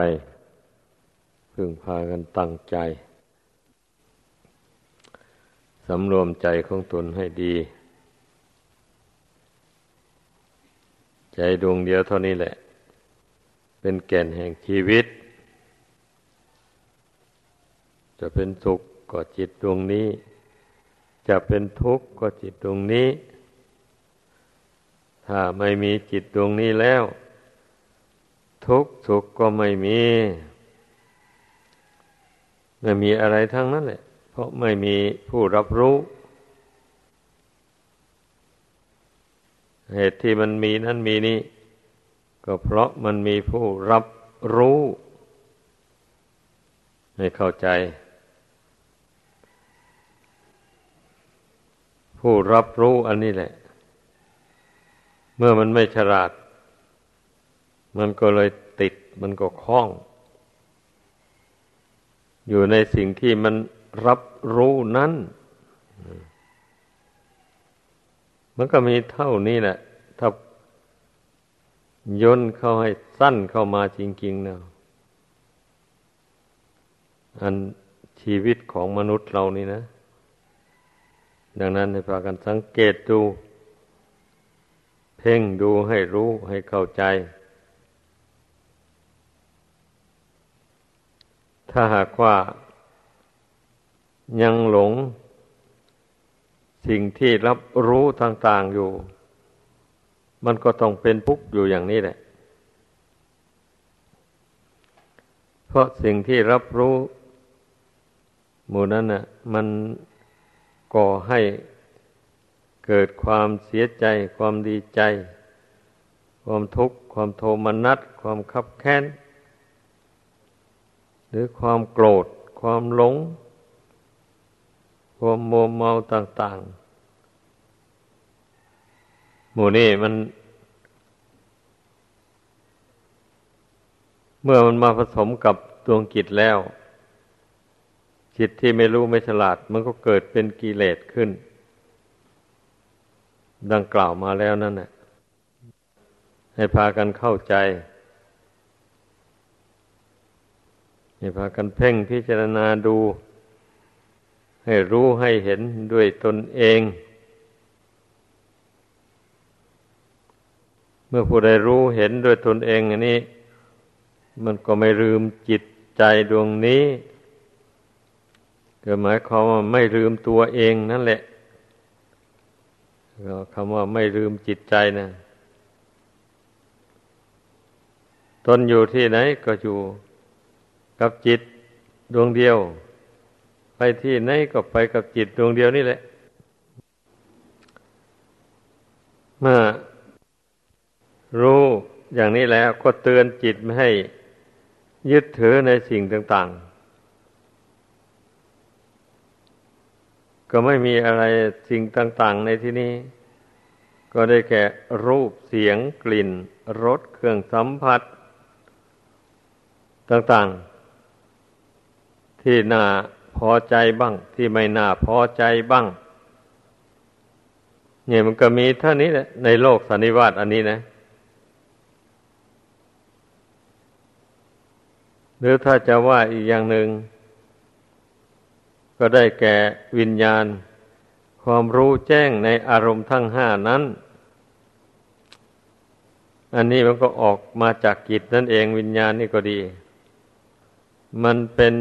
ไปพึงพากันตั้งใจสำรวมใจของตนให้ดี ใจดวงเดียวเท่านี้แหละ เป็นแก่นแห่งชีวิต จะเป็นสุขก็จิตดวงนี้ จะเป็นทุกข์ก็จิตดวงนี้ ถ้าไม่มีจิตดวงนี้แล้ว ทุกข์สุขก็ไม่มีไม่มีอะไรทั้งนั้นแหละ เพราะไม่มีผู้รับรู้ เหตุที่มันมีนั้นมีนี่ ก็เพราะมันมีผู้รับรู้ให้เข้าใจ ผู้รับรู้อันนี้แหละ เมื่อมันไม่ฉลาด มันก็เลยติดมันก็คล้อง อยู่ในสิ่งที่มันรับรู้นั้น มันก็มีเท่านี้แหละ ถ้าย่นเข้าให้สั้นเข้ามาจริงๆนะอันชีวิตของมนุษย์เรานี่นะ ดังนั้นให้พากันสังเกตดู เพ่งดูให้รู้ให้เข้าใจ ถ้าหากว่ายังหลงสิ่งที่รับรู้ต่าง ๆอยู่ มันก็ต้องเป็นทุกข์อยู่อย่างนี้แหละ เพราะสิ่งที่รับรู้หมู่นั้นน่ะ มันก่อให้เกิดความเสียใจ ความดีใจ ความทุกข์ ความโทมนัส ความคับแค้น หรือความโกรธ ความหลง ความโมเมาต่าง ๆ หมู่นี้มัน เมื่อมันมาผสมกับดวงกิจแล้ว จิตที่ไม่รู้ไม่ฉลาด มันก็เกิดเป็นกิเลสขึ้น ดังกล่าวมาแล้วนั่นแหละให้พากันเข้าใจ ให้พากันเพ่งพิจารณาดู ให้รู้ให้เห็นด้วยตนเอง เมื่อผู้ใดรู้เห็นด้วยตนเองอันนี้ มันก็ไม่ลืมจิตใจดวงนี้ก็หมายความว่าไม่ลืมตัวเองนั่นแหละก็คำว่าไม่ลืมจิตใจนะตนอยู่ที่ไหนก็อยู่ กับจิตดวงเดียว ไปที่ไหนก็ไปกับจิตดวงเดียวนี่แหละ เมื่อรู้อย่างนี้แล้วก็เตือนจิตไม่ให้ยึดถือในสิ่งต่าง ๆ ก็ไม่มีอะไรสิ่งต่าง ๆ ในที่นี้ ก็ได้แก่รูปเสียงกลิ่นรสเครื่องสัมผัส ต่าง ๆ ที่น่าพอใจบ้าง ที่ไม่น่าพอใจบ้าง เนี่ยมันก็มีเท่านี้แหละในโลกสันนิวาตอันนี้นะ หรือถ้าจะว่าอีกอย่างหนึ่งก็ได้แก่วิญญาณ ความรู้แจ้งในอารมณ์ทั้งห้านั้น อันนี้มันก็ออกมาจากกิจนั่นเองวิญญาณนี่ก็ดี มันเป็น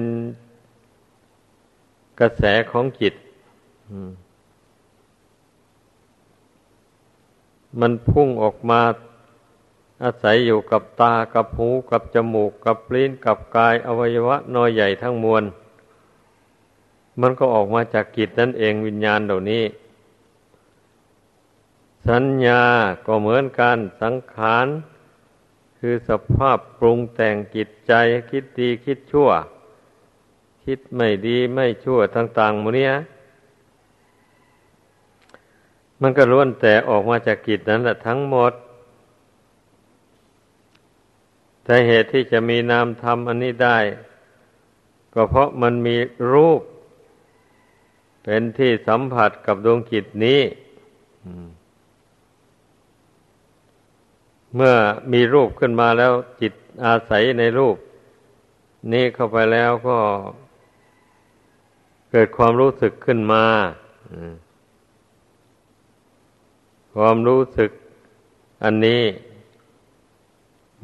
กระแสของจิตมันพุ่งออกมาอาศัยอยู่กับตากับหูกับจมูก กับลิ้นกับกายอวัยวะน้อยใหญ่ทั้งมวล มันก็ออกมาจากกิจนั่นเองวิญญาณเหล่านี้ สัญญาก็เหมือนกันสังขาร คือสภาพปรุงแต่งจิตใจคิดดีคิดชั่ว คิดไม่ดีไม่ชั่วต่างๆมูเนี้ยมันก็ล้วนแต่ออกมาจากกิจนั้นแหละทั้งหมด แต่เหตุที่จะมีนามธรรมอันนี้ได้ ก็เพราะมันมีรูป เป็นที่สัมผัสกับดวงกิจนี้ เมื่อมีรูปขึ้นมาแล้วจิตอาศัยในรูป นี้เข้าไปแล้วก็ เกิดความรู้สึกขึ้นมาความรู้สึกอันนี้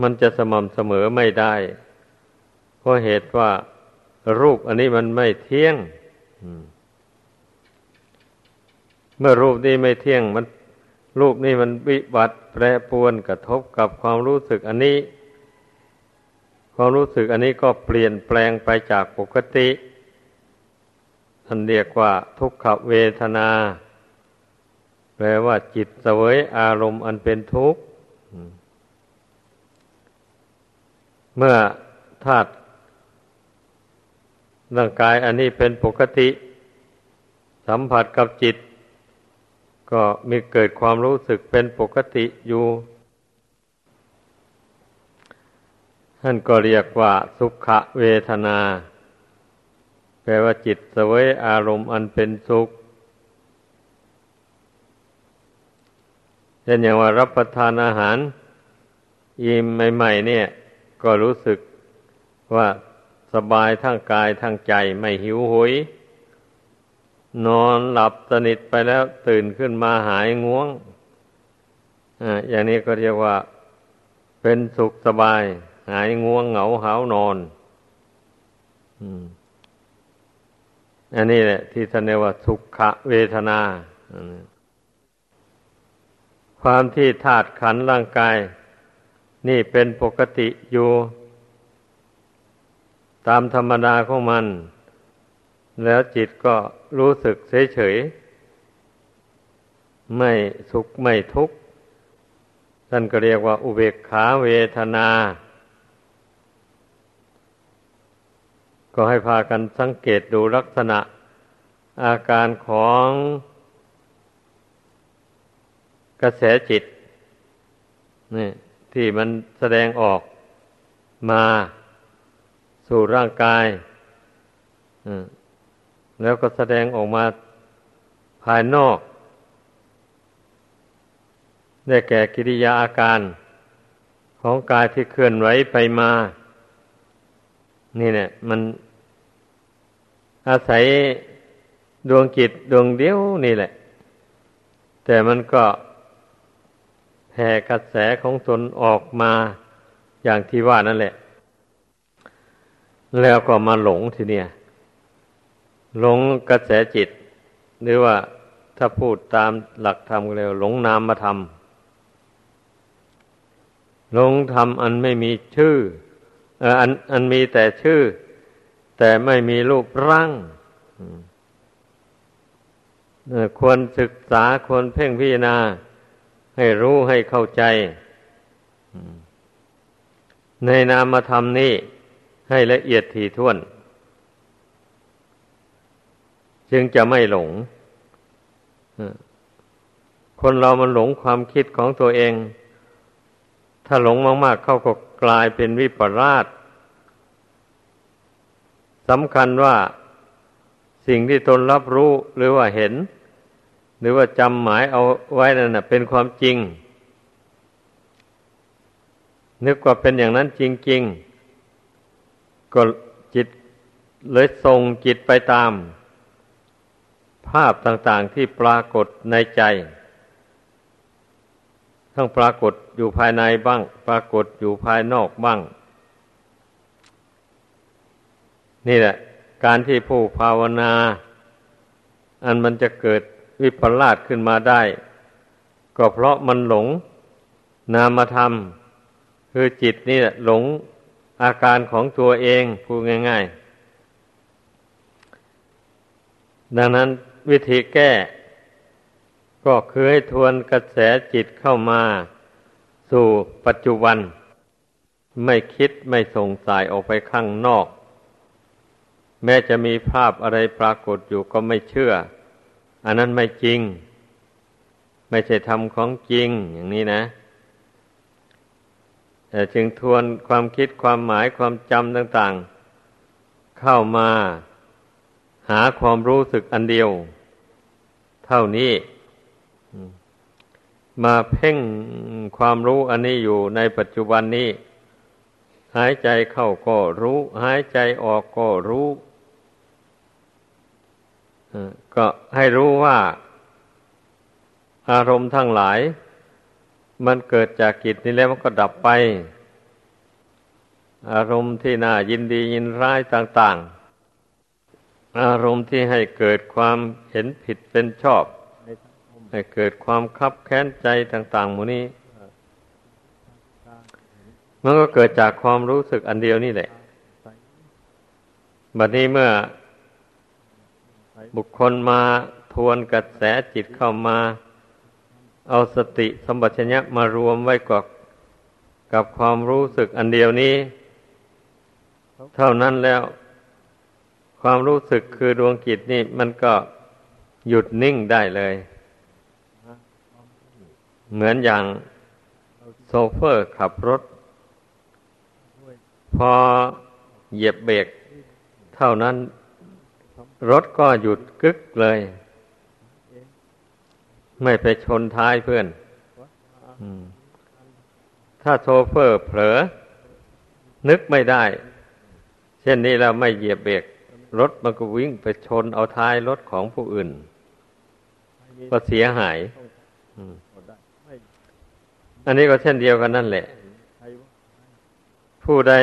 มันจะสม่ำเสมอไม่ได้ เพราะเหตุว่ารูปอันนี้มันไม่เที่ยงเมื่อรูปนี้ไม่เที่ยง มัน รูปนี้มันวิบัติแปรปวนกระทบกับความรู้สึกอันนี้ ความรู้สึกอันนี้ก็เปลี่ยนแปลงไปจากปกติ ท่านเรียกว่าทุกขเวทนา แปลว่าจิตเสวยอารมณ์อันเป็นทุกข์ เมื่อธาตุร่างกายอันนี้เป็นปกติ สัมผัสกับจิต ก็มีเกิดความรู้สึกเป็นปกติอยู่ท่านก็เรียกว่าสุขเวทนา แปลว่าจิตเสวยอารมณ์อันเป็นสุขเช่นอย่างว่ารับประทานอาหาร อิ่มใหม่ ๆ เนี่ย ก็รู้สึกว่าสบายทั้งกายทั้งใจไม่หิวโหยนอนหลับสนิทไปแล้วตื่นขึ้นมาหายง่วงออย่างนี้ก็เรียกว่า เป็นสุขสบาย หายง่วงเหงาหาวนอนอั อันนี้แหละ ที่ท่านเรียกว่าสุขเวทนา ความที่ธาตุขันร่างกาย นี่เป็นปกติอยู่ ตามธรรมดาของมัน แล้วจิตก็รู้สึกเฉยๆ ไม่สุขไม่ทุกข์ท่านก็เรียกว่าอุเบกขาเวทนา ก็ให้พากันสังเกตดูลักษณะ อาการของกระแสจิตนี่ที่มันแสดงออกมาสู่ร่างกายแล้วก็แสดงออกมาภายนอกได้แก่กิริยาอาการของกายที่เคลื่อนไหวไปมา นี่เนี่ย มันอาศัยดวงจิตดวงเดียวนี่แหละ แต่มันก็แผ่กระแสของตนออกมาอย่างที่ว่านั่นแหละ แล้วก็มาหลงทีเนี้ยหลงกระแสจิต หรือว่าถ้าพูดตามหลักธรรมก็เรียกหลงนามมาทำหลงธรรมอันไม่มีชื่อ อันอันมีแต่ชื่อ แต่ไม่มีรูปร่างควรศึกษาควรเพ่งพิจารณา ให้รู้ให้เข้าใจ ในนามธรรมนี้ให้ละเอียดถี่ถ้วน จึงจะไม่หลง คนเรามันหลงความคิดของตัวเอง ถ้าหลงมาก ๆ เข้าก็ กลายเป็นวิปลาสสำคัญว่าสิ่งที่ตนรับรู้หรือว่าเห็น หรือว่าจำหมายเอาไว้นั่นเป็นความจริง นึกว่าเป็นอย่างนั้นจริง ๆ ก็จิตเลยส่งจิตไปตาม ภาพต่างๆที่ปรากฏในใจ ทั้งปรากฏอยู่ภายในบ้าง ปรากฏอยู่ภายนอกบ้าง นี่แหละ การที่ผู้ภาวนา อันมันจะเกิดวิปลาสขึ้นมาได้ ก็เพราะมันหลงนามธรรม คือจิตนี่แหละหลงอาการของตัวเองพูดง่าย ๆ ดังนั้นวิธีแก้ ก็คือให้ทวนกระแสจิตเข้ามาสู่ปัจจุบัน ไม่คิดไม่ส่งสายออกไปข้างนอก แม้จะมีภาพอะไรปรากฏอยู่ก็ไม่เชื่อ อันนั้นไม่จริง ไม่ใช่ธรรมของจริงอย่างนี้นะแต่จึงทวนความคิดความหมายความจำต่างๆ เข้ามาหาความรู้สึกอันเดียว เท่านี้ มาเพ่งความรู้อันนี้อยู่ในปัจจุบันนี้ หายใจเข้าก็รู้ หายใจออกก็รู้ก็ให้รู้ว่า อารมณ์ทั้งหลาย มันเกิดจากกิจนี้แล้วมันก็ดับไป อารมณ์ที่น่ายินดียินร้ายต่าง ๆ อารมณ์ที่ให้เกิดความเห็นผิดเป็นชอบ ให้เกิดความคับแค้นใจต่าง ๆ หมู่นี้ มันก็เกิดจากความรู้สึกอันเดียวนี่แหละ บัดนี้เมื่อบุคคลมาทวนกระแสจิตเข้ามา เอาสติสมบัติญะมารวมไว้กับกับความรู้สึกอันเดียวนี้ เท่านั้นแล้ว ความรู้สึกคือดวงจิตนี่มันก็หยุดนิ่งได้เลย เหมือนอย่างโซเฟอร์ขับรถ พอเหยียบเบรกเท่านั้น รถก็หยุดกึกเลย ไม่ไปชนท้ายเพื่อนถ้าโชเฟอร์เผลอ นึกไม่ได้ เช่นนี้แล้วไม่เหยียบเบรกรถมันก็วิ่งไปชนเอาท้ายรถของผู้อื่น ก็เสียหายอั อันนี้ก็เช่นเดียวกันนั่นแหละ ผู้ใด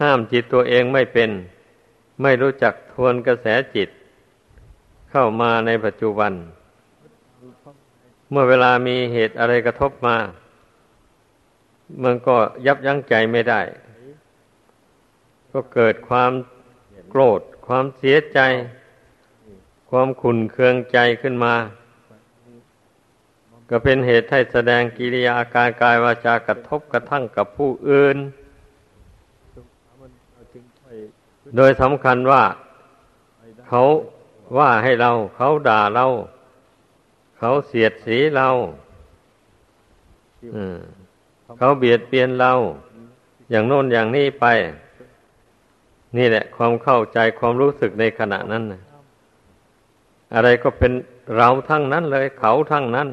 ห้ามจิตตัวเองไม่เป็น ไม่รู้จักทวนกระแสจิต เข้ามาในปัจจุบัน เมื่อเวลามีเหตุอะไรกระทบมา มันก็ยับยั้งใจไม่ได้ ก็เกิดความโกรธ ความเสียใจ ความขุนเคืองใจขึ้นมา ก็เป็นเหตุให้แสดงกิริยาอาการกายวาจากระทบกระทั่งกับผู้อื่น โดยสำคัญว่าเขาว่าให้เรา เขาด่าเรา เขาเสียดสีเราเขาเบียดเบียนเรา อย่างโน้นอย่างนี้ไป นี่แหละ ความเข้าใจความรู้สึกในขณะนั้นอะไรก็เป็นเราทั้งนั้นเลย เขาทั้งนั้น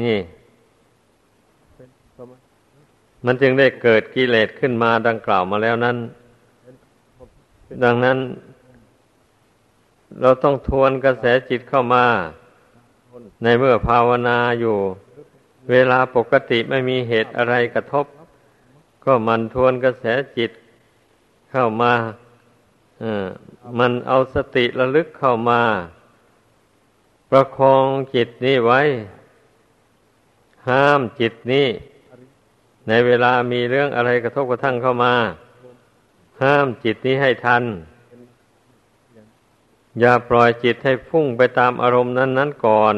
นี่ มันจึงได้เกิดกิเลสขึ้นมาดังกล่าวมาแล้วนั้น ดังนั้น เราต้องทวนกระแสจิตเข้ามา ในเมื่อภาวนาอยู่ เวลาปกติไม่มีเหตุอะไรกระทบ ก็มันทวนกระแสจิตเข้ามาอมันเอาสติระลึกเข้ามา ประคองจิตนี้ไว้ ห้ามจิตนี้ ในเวลามีเรื่องอะไรกระทบกระทั่งเข้ามา ห้ามจิตนี้ให้ทัน อย่าปล่อยจิตให้พุ่งไปตามอารมณ์นั้น ๆ ก่อน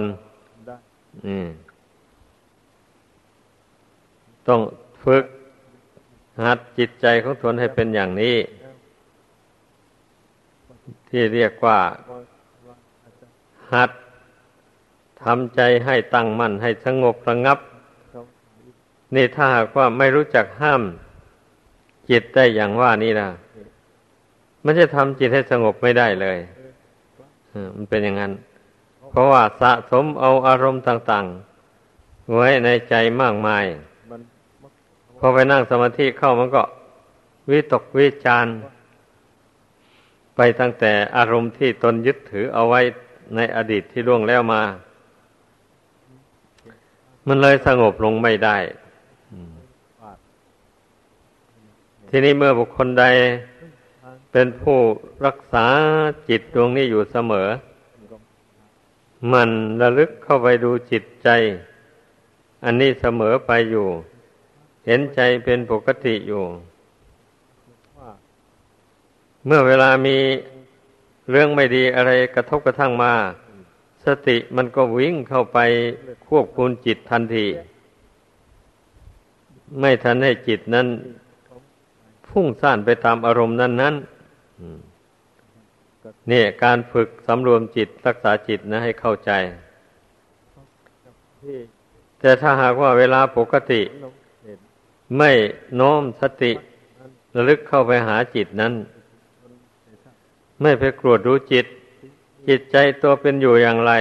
ต้องฝึกหัดจิตใจของตนให้เป็นอย่างนี้ ที่เรียกว่า หัด ทำใจให้ตั้งมั่นให้สงบระงับ นี่ถ้าหากว่าไม่รู้จักห้าม จิตได้อย่างว่านี่นะมันจะทำจิตให้สงบไม่ได้เลยมันเป็นอย่างนั้น เพราะว่าสะสมเอาอารมณ์ต่างๆ ไว้ในใจมากมาย พอไปนั่งสมาธิเข้ามันก็วิตกวิจารไปตั้งแต่อารมณ์ที่ตนยึดถือเอาไว้ในอดีตที่ล่วงแล้วมา มันเลยสงบลงไม่ได้ ทีนี้เมื่อบุคคลใดเป็นผู้รักษาจิตดวงนี้อยู่เสมอ มันระลึกเข้าไปดูจิตใจ อันนี้เสมอไปอยู่ เห็นใจเป็นปกติอยู่ เมื่อเวลามีเรื่องไม่ดีอะไรกระทบกระทั่งมา สติมันก็วิ่งเข้าไปควบคุมจิตทันที ไม่ทันให้จิตนั้น พุ่งซ่านไปตามอารมณ์นั้นนั้นนี่การฝึกสำรวมจิตรักษาจิตนะให้เข้าใจ แต่ถ้าหากว่าเวลาปกติ ไม่น้อมสติระลึกเข้าไปหาจิตนั้น ไม่ไปกรวดรู้จิต จิตใจตัวเป็นอยู่อย่างไร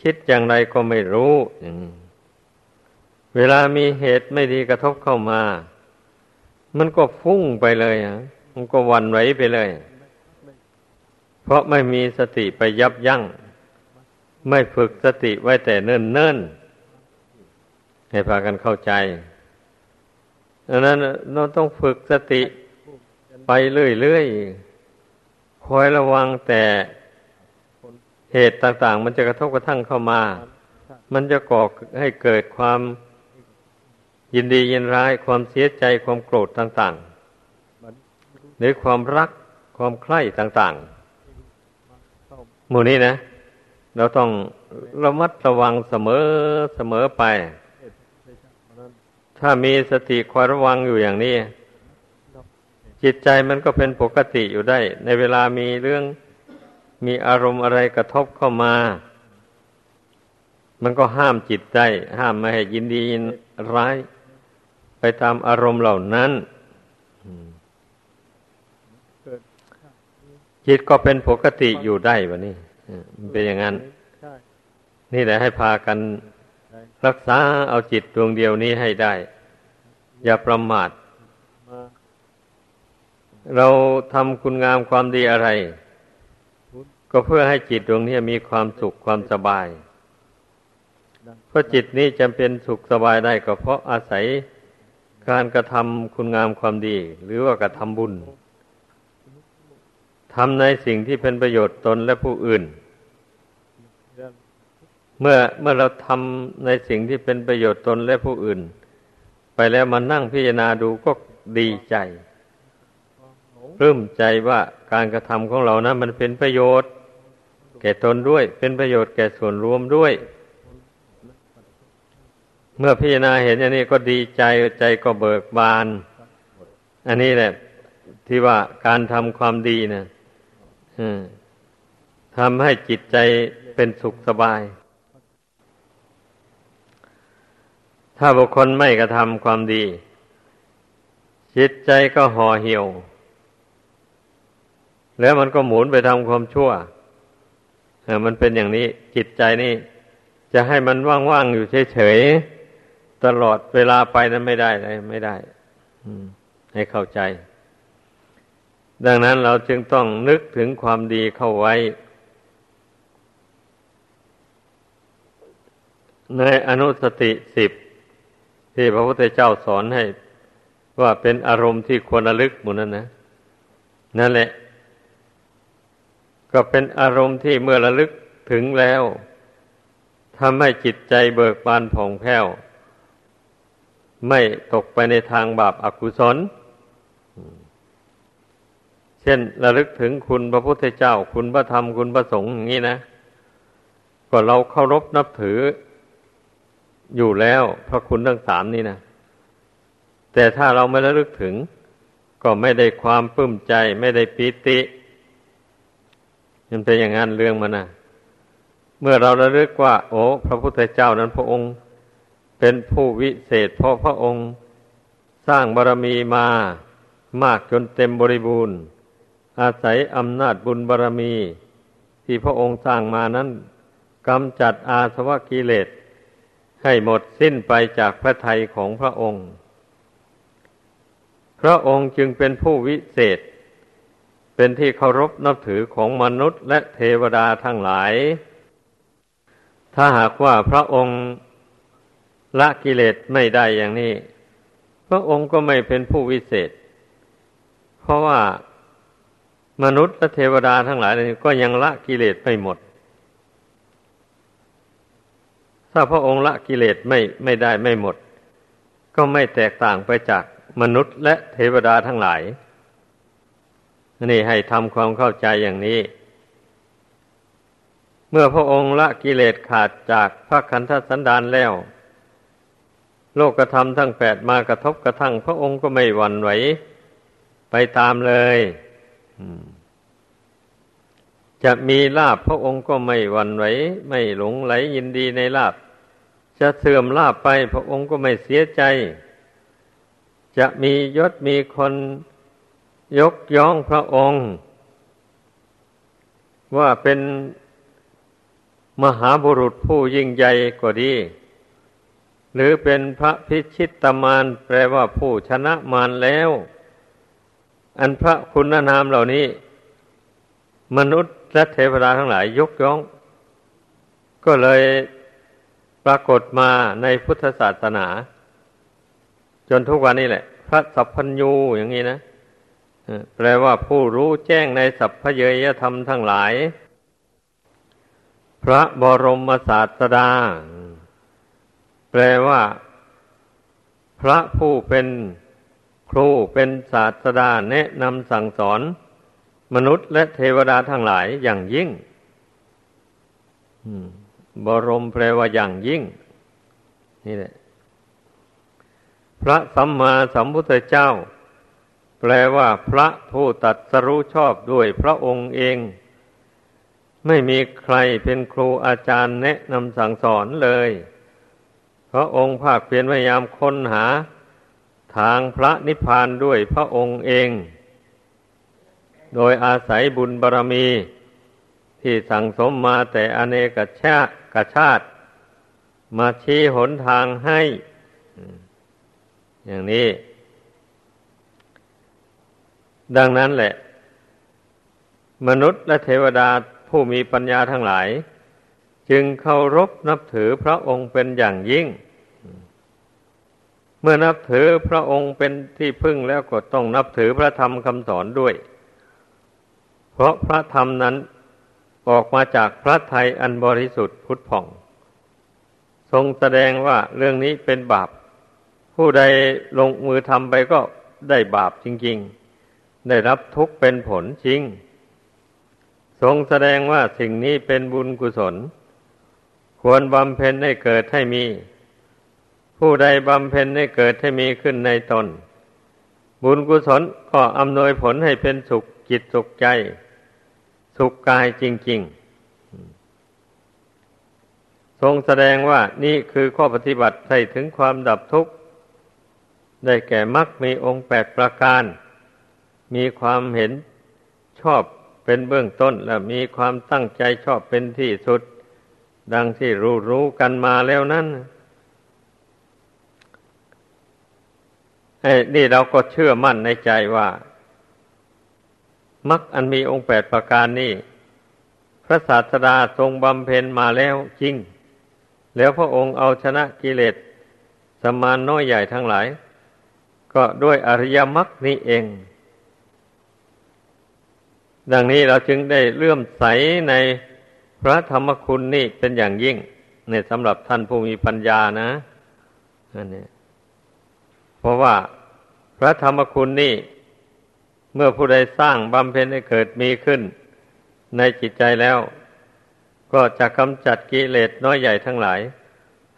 คิดอย่างไรก็ไม่รู้ เวลามีเหตุไม่ดีกระทบเข้ามา มันก็ฟุ้งไปเลยอะมันก็วันไหวไปเลย เพราะไม่มีสติไปยับยัง้ง ไม่ฝึกสติไว้แต่เนิ่นเนิ่นให้พากันเข้าใจดังนั้นเราต้องฝึกสติไปเรื่อยๆ คอยระวังแต่ เหตุต่างๆ มันจะกระทบกระทั่งเข้ามา มันจะก่อให้เกิดความยินดียินร้ายความเสียใจความโกรธต่างๆหรือความรักความใคร่ต่างๆหมู่นี้นะ เราต้องระมัดระวังเสมอเสมอไป ถ้ามีสติคอยระวังอยู่อย่างนี้ จิตใจมันก็เป็นปกติอยู่ได้ ในเวลามีเรื่อง มีอารมณ์อะไรกระทบเข้ามา มันก็ห้ามจิตใจห้ามไม่ให้ยินดียินร้าย ไปตามอารมณ์เหล่านั้น จิตก็เป็นปกติอยู่ได้วะนี่มันเป็นอย่างนั้น นี่แหละให้พากันรักษาเอาจิตดวงเดียวนี้ให้ได้ อย่าประมาท เราทำคุณงามความดีอะไร ก็เพื่อให้จิตดวงนี้มีความสุขความสบาย เพราะจิตนี้จำเป็นสุขสบายได้ก็เพราะอาศัยการกระทำคุณงามความดี หรือว่ากระทำบุญทำในสิ่งที่เป็นประโยชน์ตนและผู้อื่น เมื่อเมื่อเราทำในสิ่งที่เป็นประโยชน์ตนและผู้อื่น ไปแล้วมานั่งพิจารณาดูก็ดีใจริ่มใจว่าการกระทำของเรานะั้นมันเป็นประโยชน์ แก่ตนด้วย เป็นประโยชน์แก่ส่วนรวมด้วย เมื่อพิจารณาเห็นอย่างนี้ก็ดีใจใจก็เบิกบาน อันนี้แหละ ที่ว่าการทำความดีนะทำให้จิตใจเป็นสุขสบาย ถ้าบุคคลไม่กระทำความดี จิตใจก็ห่อเหี่ยว แล้วมันก็หมุนไปทำความชั่ว มันเป็นอย่างนี้จิตใจนี่ จะให้มันว่างๆอยู่เฉยๆตลอดเวลาไปนั้นไม่ได้เลยไม่ได้ให้เข้าใจ ดังนั้นเราจึงต้องนึกถึงความดีเข้าไว้ ในอนุสติสิบที่พระพุทธเจ้าสอนให้ว่าเป็นอารมณ์ที่ควรระลึกหมดนั้นนะ นั่นแหละ ก็เป็นอารมณ์ที่เมื่อระลึกถึงแล้วทำให้จิตใจเบิกบานผ่องแผ้ว ไม่ตกไปในทางบาปอากุศล เช่นระลึกถึงคุณพระพุทธเจ้า คุณพระธรรมคุณพระสงฆ์อย่างนี้นะ ก็เราเคารพนับถืออยู่แล้วพระคุณทั้งสามนี่นะ แต่ถ้าเราไม่ระลึกถึง ก็ไม่ได้ความปลื้มใจ ไม่ได้ปิติ มันเป็นอย่างนั้นเรื่องมันนะเมื่อเราระลึกว่า โอ้พระพุทธเจ้านั้นพระองค์ เป็นผู้วิเศษเพราะพระองค์สร้างบารมีมามากจนเต็มบริบูรณ์ อาศัยอำนาจบุญบารมี ที่พระองค์สร้างมานั้นกำจัดอาสวะกิเลส ให้หมดสิ้นไปจากพระทัยของพระองค์ พระองค์จึงเป็นผู้วิเศษ เป็นที่เคารพนับถือของมนุษย์และเทวดาทั้งหลาย ถ้าหากว่าพระองค์ละกิเลสไม่ได้อย่างนี้ พระองค์ก็ไม่เป็นผู้วิเศษ เพราะว่ามนุษย์และเทวดาทั้งหลายนี้ก็ยังละกิเลสไม่หมด ถ้าพระองค์ละกิเลสไม่ไม่ได้ไม่หมด ก็ไม่แตกต่างไปจากมนุษย์และเทวดาทั้งหลาย นี่ให้ทำความเข้าใจอย่างนี้ เมื่อพระองค์ละกิเลสขาดจากพระคันธสันดานแล้ว โลกกระทำทั้งแปดมากระทบกระทั่ง พระองค์ก็ไม่หวั่นไหวไปตามเลยจะมีลาบพระองค์ก็ไม่หวั่นไหวไม่หลงไหลยินดีในลาบจะเสื่อมลาบไป พระองค์ก็ไม่เสียใจ จะมียศมีคน ยกย่องพระองค์ ว่าเป็นมหาบุรุษผู้ยิ่งใหญ่กว่าดี หรือเป็นพระพิชิตตมานแปลว่าผู้ชนะมารแล้ว อันพระคุณนามเหล่านี้ มนุษย์และเทวดาทั้งหลายยกย่อง ก็เลยปรากฏมาในพุทธศาสนา จนทุกวันนี้แหละ พระสัพพัญญูอย่างนี้นะ แปลว่าผู้รู้แจ้งในสัพพเยยธรรมทั้งหลาย พระบรมศาสดา แปลว่า พระผู้เป็นครูเป็นศาสดาแนะนำสั่งสอน มนุษย์และเทวดาทั้งหลายอย่างยิ่งบรมแปลว่าอย่างยิ่ง นี่แหละ พระสัมมาสัมพุทธเจ้า แปลว่าพระผู้ตัดสรู้ชอบด้วยพระองค์เอง ไม่มีใครเป็นครูอาจารย์แนะนำสั่งสอนเลย พระองค์ภาคเพียรพยายามค้นหา ทางพระนิพพานด้วยพระองค์เอง โดยอาศัยบุญบารรมี ที่สั่งสมมาแต่อเนกชาติกชาติ มาชี้หนทางให้ อย่างนี้ ดังนั้นแหละ มนุษย์และเทวดาผู้มีปัญญาทั้งหลาย จึงเคารพนับถือพระองค์เป็นอย่างยิ่ง เมื่อนับถือพระองค์เป็นที่พึ่งแล้วก็ต้องนับถือพระธรรมคำสอนด้วย เพราะพระธรรมนั้นออกมาจากพระไทยอันบริสุทธิ์พุทธผ่อง ทรงแสดงว่าเรื่องนี้เป็นบาป ผู้ใดลงมือทำไปก็ได้บาปจริง ๆ ได้รับทุกข์เป็นผลจริง ทรงแสดงว่าสิ่งนี้เป็นบุญกุศล ควรบำเพ็ญให้เกิดให้มี ผู้ใดบำเพ็ญให้เกิดให้มีขึ้นในตน บุญกุศลก็อำนวยผลให้เป็นสุขจิตสุขใจ สุขกายจริง ๆ ทรงแสดงว่านี่คือข้อปฏิบัติให้ถึงความดับทุกข์ ได้แก่มรรคมีองค์แปดประการ มีความเห็นชอบเป็นเบื้องต้น และมีความตั้งใจชอบเป็นที่สุด ดังที่รู้รู้กันมาแล้วนั้นไอ้นี่เราก็เชื่อมั่นในใจว่ามักอันมีองค์แปดประการนี้พระศาสดาทรงบำเพ็ญมาแล้วจริง แล้วพระองค์เอาชนะกิเลสสมานน้อยใหญ่ทั้งหลาย ก็ด้วยอริยมรรคนี้เอง ดังนี้เราจึงได้เลื่อมใสในพระธรรมคุณนี่เป็นอย่างยิ่งเนี่ยสำหรับท่านผู้มีปัญญานะอันนี้เพราะว่าพระธรรมคุณนี่ เมื่อผู้ใดสร้างบำเพ็ญให้เกิดมีขึ้น ในจิตใจแล้ว ก็จะกำจัดกิเลสน้อยใหญ่ทั้งหลาย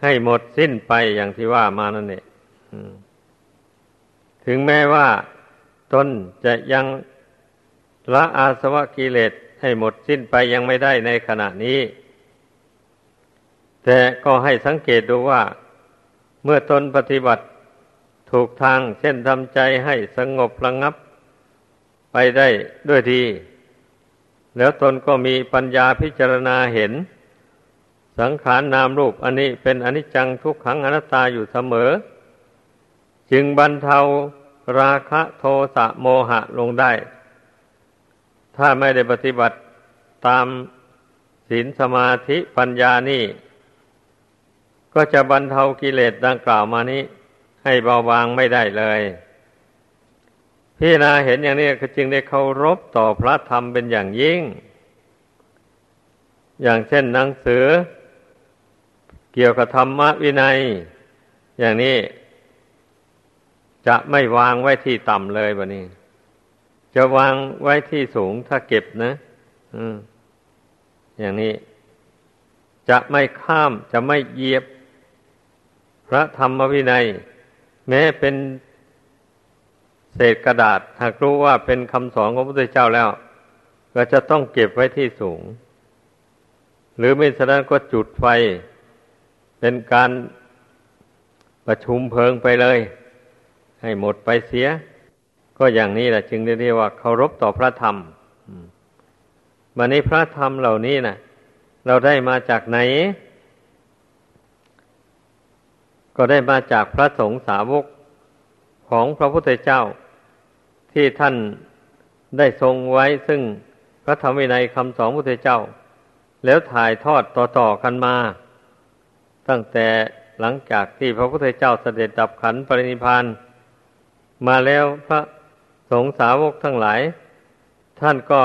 ให้หมดสิ้นไปอย่างที่ว่ามานั่นเองถึงแม้ว่าตนจะยัง ละอาสวะกิเลสให้หมดสิ้นไปยังไม่ได้ในขณะนี้ แต่ก็ให้สังเกตดูว่า เมื่อตนปฏิบัติถูกทางเช่นทำใจให้สงบระงงับ ไปได้ด้วยดี แล้วตนก็มีปัญญาพิจารณาเห็น สังขารนนามรูปอันนี้เป็นอนิจจังทุกขังอนัตตาอยู่เสมอ จึงบรรเทาราคะโทสะโมหะลงได้ ถ้าไม่ได้ปฏิบัติตามศีลสมาธิปัญญานี่ ก็จะบรรเทากิเลสดังกล่าวมานี้ ให้เบาบางไม่ได้เลยพี่นาเห็นอย่างนี้ก็จึงได้เคารพต่อพระธรรมเป็นอย่างยิ่ง อย่างเช่นหนังสือ เกี่ยวกับธรรมวินัย อย่างนี้ จะไม่วางไว้ที่ต่ำเลยบะนี้ จะวางไว้ที่สูงถ้าเก็บนะอย่างนี้ จะไม่ข้ามจะไม่เหยียบ พระธรรมวินัย แม้เป็นเศษกระดาษหากรู้ว่าเป็นคำสอนของพระพุทธเจ้าแล้ว ก็จะต้องเก็บไว้ที่สูง หรือไม่ฉะนั้นก็จุดไฟ เป็นการประชุมเพลิงไปเลย ให้หมดไปเสีย ก็อย่างนี้แหละจึงเรียกว่าเคารพต่อพระธรรมวันนี้พระธรรมเหล่านี้นะเราได้มาจากไหน ก็ได้มาจากพระสงฆ์สาวกของพระพุทธเจ้า ที่ท่านได้ทรงไว้ซึ่งพระธรรมวินัยคำสอนพระพุทธเจ้า แล้วถ่ายทอดต่อๆกันมา ตั้งแต่หลังจากที่พระพุทธเจ้าเสด็จดับขันปรินิพานมาแล้วพระ สงสาวกทั้งหลาย ท่านก็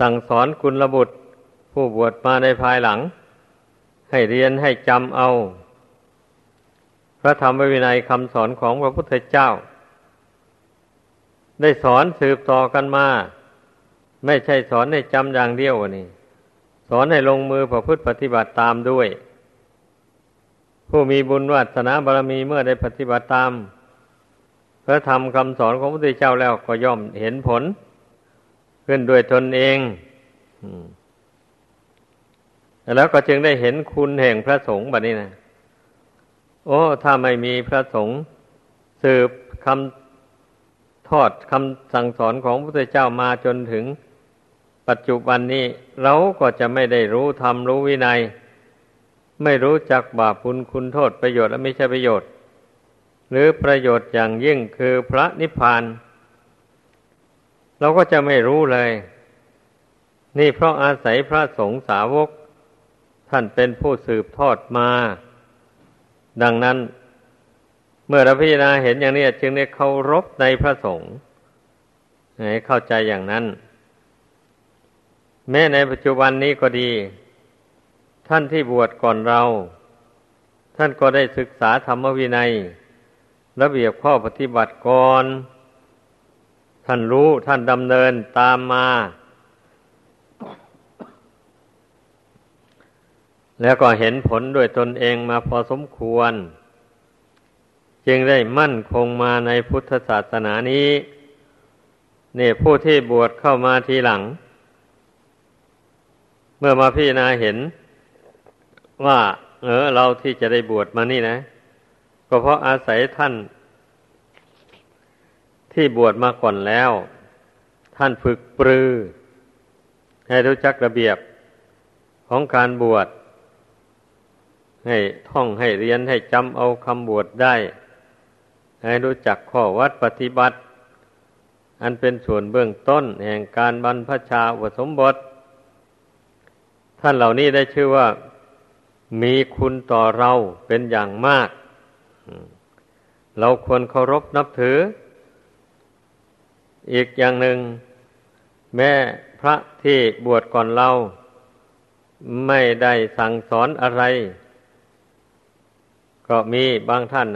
สั่งสอนกุลบุตร ผู้บวชมาในภายหลัง ให้เรียนให้จำเอา พระธรรมวินัยคำสอนของพระพุทธเจ้า ได้สอนสืบต่อกันมา ไม่ใช่สอนให้จำอย่างเดียวนี่ สอนให้ลงมือประพฤติปฏิบัติตามด้วย ผู้มีบุญวัฒนาบารมีเมื่อได้ปฏิบัติตาม ระธรรมคำสอนของพระพุทธเจ้าแล้วก็ย่อมเห็นผล ขึ้นด้วยตนเองแล้วก็จึงได้เห็นคุณแห่งพระสงฆ์แบบนี้นะโอ้ ถ้าไม่มีพระสงฆ์สืบคำทอดคำสั่งสอนของพระพุทธเจ้ามาจนถึง ปัจจุบันนี้ เราก็จะไม่ได้รู้ธรรมรู้วินัย ไม่รู้จักบาปบุญคุณโทษประโยชน์และไม่ใช่ประโยชน์ หรือประโยชน์อย่างยิ่งคือพระนิพพาน เราก็จะไม่รู้เลย นี่เพราะอาศัยพระสงฆ์สาวก ท่านเป็นผู้สืบทอดมา ดังนั้น เมื่อเราพิจารณาเห็นอย่างนี้จึงได้เคารพในพระสงฆ์ให้เข้าใจอย่างนั้น แม้ในปัจจุบันนี้ก็ดี ท่านที่บวชก่อนเรา ท่านก็ได้ศึกษาธรรมวินัย ระเบียบข้อปฏิบัติก่อน ท่านรู้ท่านดำเนินตามมา แล้วก็เห็นผลด้วยตนเองมาพอสมควร จึงได้มั่นคงมาในพุทธศาสนานี้เนี่ยผู้ที่บวชเข้ามาทีหลัง เมื่อมาพิจารณาเห็นว่า เออเราที่จะได้บวชมานี่นะ ก็เพราะอาศัยท่าน ที่บวชมาก่อนแล้ว ท่านฝึกปรือ ให้รู้จักระเบียบของการบวช ให้ท่องให้เรียนให้จำเอาคำบวชได้ ให้รู้จักข้อวัดปฏิบัติ อันเป็นส่วนเบื้องต้นแห่งการบรรพชาอุสมบท ท่านเหล่านี้ได้ชื่อว่ามีคุณต่อเราเป็นอย่างมาก เราควรเคารพนับถือ อีกอย่างหนึ่ง แม่พระที่บวชก่อนเรา ไม่ได้สั่งสอนอะไร ก็มีบางท่าน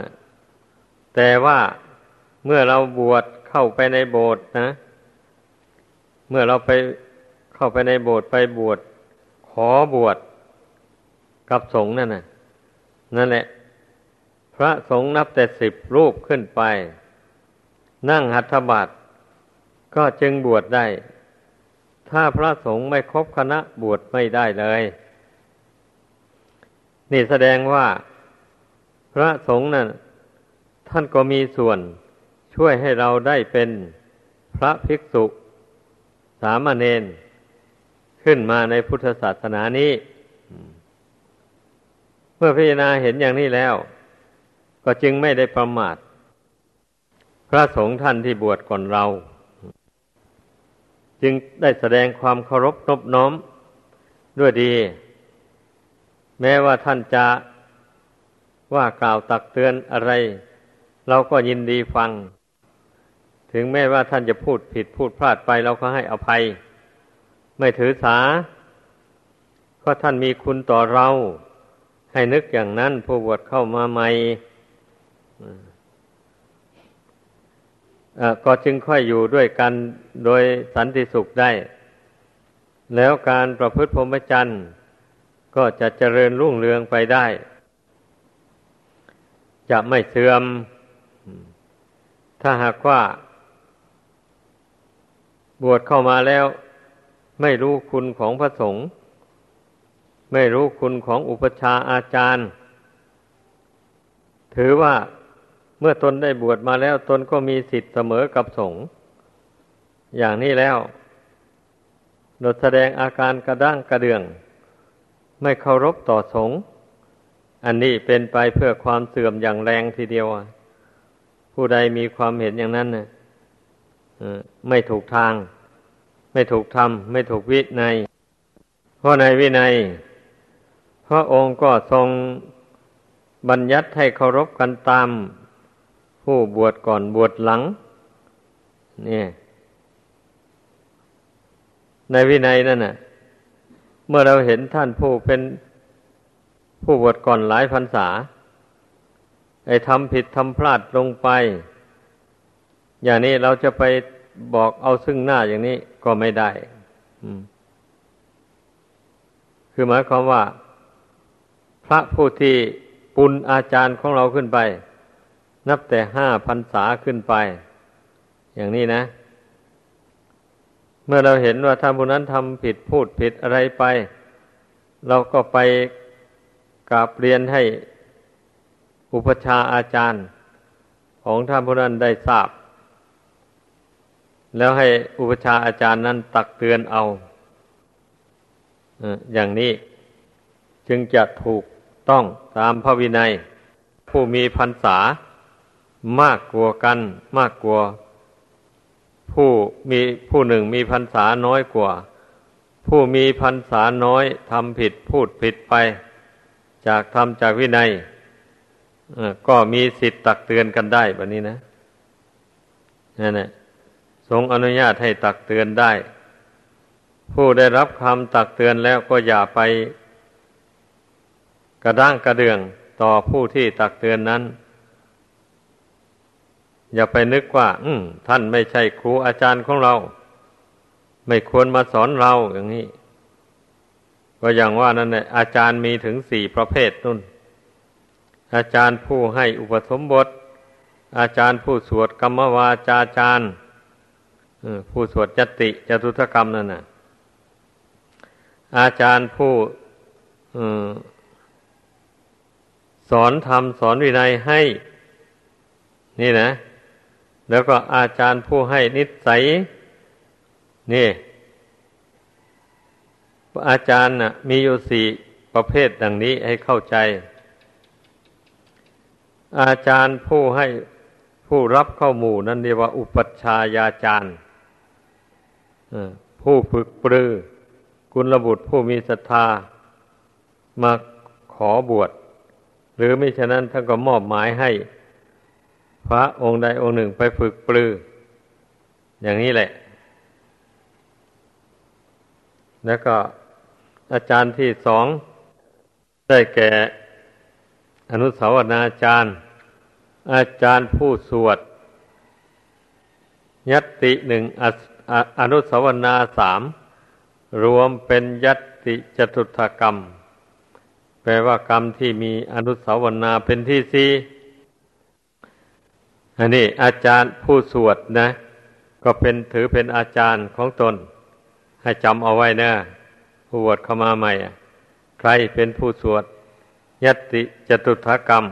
แต่ว่าเมื่อเราบวชเข้าไปในโบสถ์นะ เมื่อเราไปเข้าไปในโบสถ์ไปบวชขอบวชกับสงฆ์นั่นนะนั่นแหละ พระสงฆ์นับแต่สิบรูปขึ้นไป นั่งหัตถบาตก็จึงบวชได้ ถ้าพระสงฆ์ไม่ครบคณะบวชไม่ได้เลย นี่แสดงว่า พระสงฆ์นั้นท่านก็มีส่วนช่วยให้เราได้เป็นพระภิกษุ สามเณรขึ้นมาในพุทธศาสนานี้ เมื่อพิจารณาเห็นอย่างนี้แล้ว ก็จึงไม่ได้ประมาท พระสงฆ์ท่านที่บวชก่อนเรา จึงได้แสดงความเคารพนบน้อมด้วยดี แม้ว่าท่านจะว่ากล่าวตักเตือนอะไร เราก็ยินดีฟัง ถึงแม้ว่าท่านจะพูดผิดพูดพลาดไปเราก็ให้อภัย ไม่ถือสาเพราะท่านมีคุณต่อเรา ให้นึกอย่างนั้นผู้บวชเข้ามาใหม่ ก็จึงค่อยอยู่ด้วยกันโดยสันติสุขได้ แล้วการประพฤติพรหมจรรย์ก็จะเจริญรุ่งเรืองไปได้ จะไม่เสื่อม ถ้าหากว่า บวชเข้ามาแล้ว ไม่รู้คุณของพระสงฆ์ไม่รู้คุณของอุปชาอาจารย์ ถือว่า เมื่อตนได้บวชมาแล้วตนก็มีสิทธิ์เสมอกับสงฆ์อย่างนี้แล้วโดดแสดงอาการกระด้างกระเดือง ไม่เคารพต่อสงฆ์อันนี้เป็นไปเพื่อความเสื่อมอย่างแรงทีเดียวผู้ใดมีความเห็นอย่างนั้นนะไม่ถูกทาง ไม่ถูกธรรม ไม่ถูกวินัยเพราะในวินัยพระองค์ก็ทรงบัญญัติให้เคารพกันตาม ผู้บวชก่อนบวชหลัง เนี่ย ในวินัยนั่นน่ะ เมื่อเราเห็นท่านผู้เป็นผู้บวชก่อนหลายพรรษา ไอ้ทำผิดทำพลาดลงไป อย่างนี้เราจะไปบอกเอาซึ่งหน้าอย่างนี้ก็ไม่ได้คือหมายความว่า พระผู้ที่ปุณอาจารย์ของเราขึ้นไป นับแต่ห้าพรรษาขึ้นไป อย่างนี้นะ เมื่อเราเห็นว่าท่านผู้นั้นทำผิดพูดผิดอะไรไป เราก็ไปกราบเรียนให้อุปชาอาจารย์ ของท่านผู้นั้นได้ทราบ แล้วให้อุปชาอาจารย์นั้นตักเตือนเอาอย่างนี้จึงจะถูกต้องตามพระวินัย ผู้มีพรรษา มากกว่ากัน มากกว่าผู้มีผู้หนึ่งมีพรรษาน้อยกว่า ผู้มีพรรษาน้อยทำผิดพูดผิดไป จากทำจากวินัยก็มีสิทธิ์ตักเตือนกันได้แบบนี้นะนั่นแหละทรงอนุญาตให้ตักเตือนได้ ผู้ได้รับคำตักเตือนแล้วก็อย่าไป กระด้างกระเดืองต่อผู้ที่ตักเตือนนั้น อย่าไปนึกว่า อืท่านไม่ใช่ครูอาจารย์ของเรา ไม่ควรมาสอนเราอย่างนี้ ก็อย่างว่านั่นแหละอาจารย์มีถึงสี่ประเภทนุ่น อาจารย์ผู้ให้อุปสมบท อาจารย์ผู้สวดกรรมวาจาจารย์ผู้สวดจติจตุถกรรมนั่นน่ะ อาจารย์ผู้สอนธรรมสอนวินัยให้ นี่นะ แล้วก็อาจารย์ผู้ให้นิสัย นี่ อาจารย์นะ่ะมีอยู่สี่ประเภทดังนี้ให้เข้าใจ อาจารย์ผู้ให้ผู้รับเข้าหมู่นั่นเรียกว่า อุปัชฌายาจารย์ผู้ฝึกปรือกุลบุตรผู้มีศรัทธามาขอบวช หรือไม่ฉะนั้นท่านก็มอบหมายให้ พระองค์ใดองค์หนึ่งไปฝึกปลือ อย่างนี้แหละ แล้วก็อาจารย์ที่สองได้แก่อนุสาวนาอาจารย์ อาจารย์ผู้สวด ยัตติหนึ่งอนุสาวนาสามรวมเป็นยัตติจตุถกรรม แปลว่ากรรมที่มีอนุสาวนาเป็นที่สี่ อันนี้อาจารย์ผู้สวดนะ ก็เป็นถือเป็นอาจารย์ของตน ให้จำเอาไว้นะผู้วชเข้ามาใหม่ ใครเป็นผู้สวดยติจตุถกรรม